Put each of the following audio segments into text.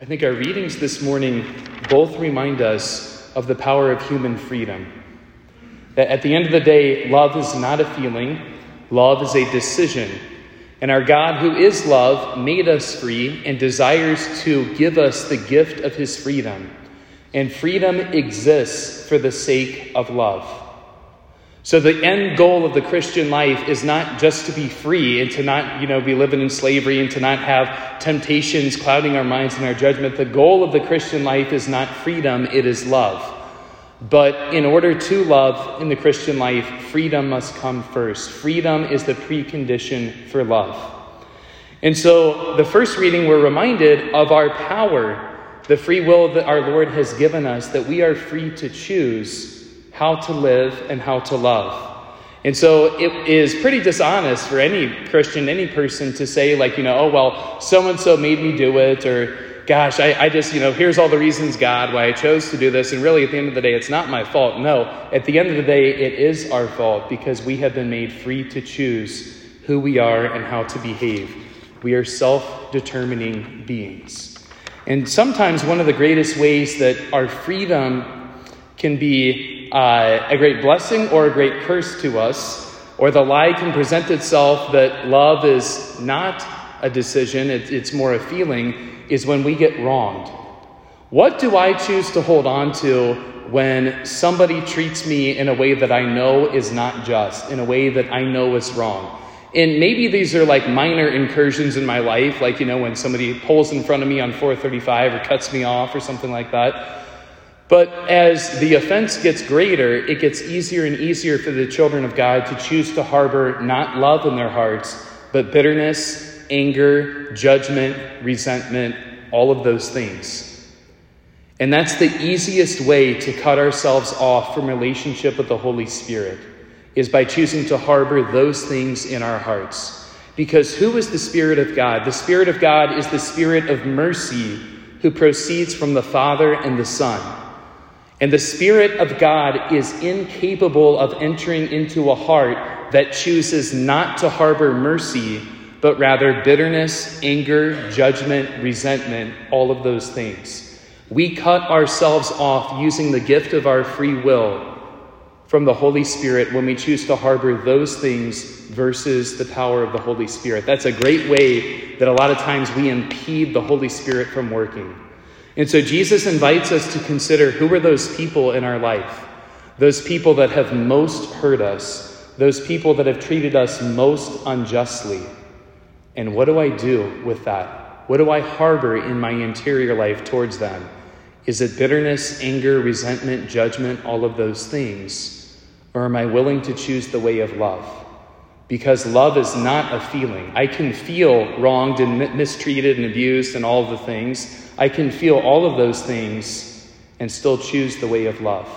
I think our readings this morning both remind us of the power of human freedom. That at the end of the day, love is not a feeling, love is a decision. And our God, who is love, made us free and desires to give us the gift of his freedom. And freedom exists for the sake of love. So the end goal of the Christian life is not just to be free and to not, you know, be living in slavery and to not have temptations clouding our minds and our judgment. The goal of the Christian life is not freedom, it is love. But in order to love in the Christian life, freedom must come first. Freedom is the precondition for love. And so the first reading, we're reminded of our power, the free will that our Lord has given us, that we are free to choose how to live and how to love. And so it is pretty dishonest for any Christian, any person to say, like, you know, oh, well, so and so made me do it, or gosh, I, I just, you know, here's all the reasons, God, why I chose to do this. And really, at the end of the day, it's not my fault. No, at the end of the day, it is our fault because we have been made free to choose who we are and how to behave. We are self determining beings. And sometimes one of the greatest ways that our freedom can be uh, a great blessing or a great curse to us, or the lie can present itself that love is not a decision, it, it's more a feeling, is when we get wronged. What do I choose to hold on to when somebody treats me in a way that I know is not just, in a way that I know is wrong? And maybe these are like minor incursions in my life, like, you know, when somebody pulls in front of me on 435 or cuts me off or something like that. But as the offense gets greater, it gets easier and easier for the children of God to choose to harbor not love in their hearts, but bitterness, anger, judgment, resentment, all of those things. And that's the easiest way to cut ourselves off from relationship with the Holy Spirit is by choosing to harbor those things in our hearts. Because who is the Spirit of God? The Spirit of God is the Spirit of mercy who proceeds from the Father and the Son. And the Spirit of God is incapable of entering into a heart that chooses not to harbor mercy, but rather bitterness, anger, judgment, resentment, all of those things. We cut ourselves off using the gift of our free will from the Holy Spirit when we choose to harbor those things versus the power of the Holy Spirit. That's a great way that a lot of times we impede the Holy Spirit from working. And so Jesus invites us to consider who are those people in our life, those people that have most hurt us, those people that have treated us most unjustly. And what do I do with that? What do I harbor in my interior life towards them? Is it bitterness, anger, resentment, judgment, all of those things? Or am I willing to choose the way of love? Because love is not a feeling. I can feel wronged and mistreated and abused and all the things. I can feel all of those things and still choose the way of love.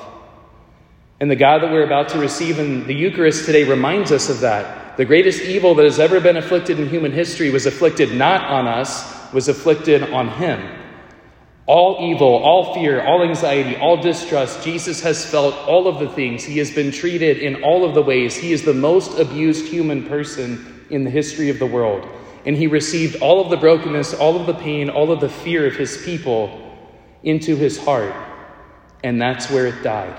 And the God that we're about to receive in the Eucharist today reminds us of that. The greatest evil that has ever been afflicted in human history was afflicted not on us, was afflicted on Him. All evil, all fear, all anxiety, all distrust, Jesus has felt all of the things. He has been treated in all of the ways. He is the most abused human person in the history of the world and he received all of the brokenness, all of the pain, all of the fear of his people into his heart. And that's where it died.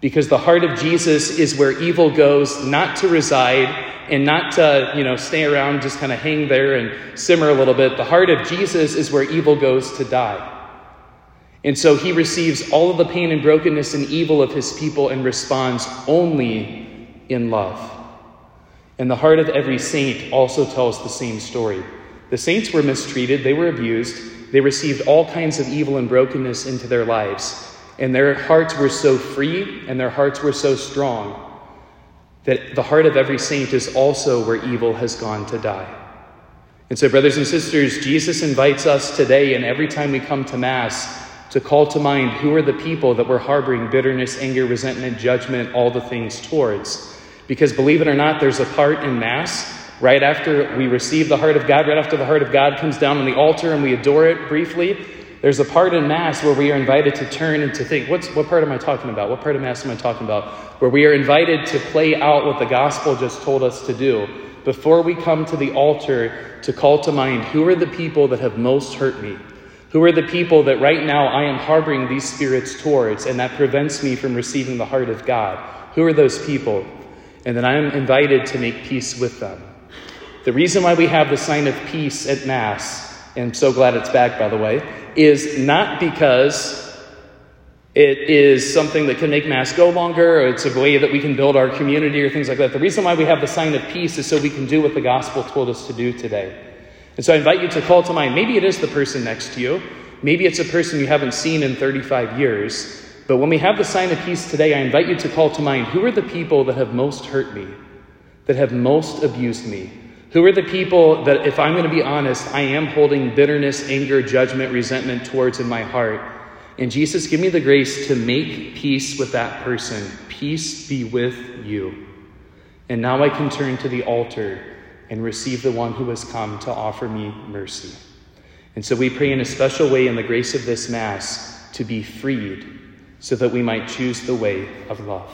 Because the heart of Jesus is where evil goes, not to reside and not to, you know, stay around, just kind of hang there and simmer a little bit. The heart of Jesus is where evil goes to die. And so he receives all of the pain and brokenness and evil of his people and responds only in love. And the heart of every saint also tells the same story. The saints were mistreated, they were abused, they received all kinds of evil and brokenness into their lives. And their hearts were so free and their hearts were so strong that the heart of every saint is also where evil has gone to die. And so, brothers and sisters, Jesus invites us today and every time we come to Mass to call to mind who are the people that we're harboring bitterness, anger, resentment, judgment, all the things towards. Because believe it or not, there's a part in Mass right after we receive the heart of God, right after the heart of God comes down on the altar and we adore it briefly. There's a part in Mass where we are invited to turn and to think, what's, what part am I talking about? What part of Mass am I talking about? Where we are invited to play out what the gospel just told us to do before we come to the altar to call to mind who are the people that have most hurt me, Who are the people that right now I am harboring these spirits towards and that prevents me from receiving the heart of God? Who are those people? And then I am invited to make peace with them. The reason why we have the sign of peace at Mass, and so glad it's back, by the way, is not because it is something that can make Mass go longer, or it's a way that we can build our community or things like that. The reason why we have the sign of peace is so we can do what the gospel told us to do today. And so I invite you to call to mind maybe it is the person next to you, maybe it's a person you haven't seen in 35 years. But when we have the sign of peace today, I invite you to call to mind who are the people that have most hurt me, that have most abused me? Who are the people that, if I'm going to be honest, I am holding bitterness, anger, judgment, resentment towards in my heart? And Jesus, give me the grace to make peace with that person. Peace be with you. And now I can turn to the altar and receive the one who has come to offer me mercy. And so we pray in a special way in the grace of this Mass to be freed so that we might choose the way of love.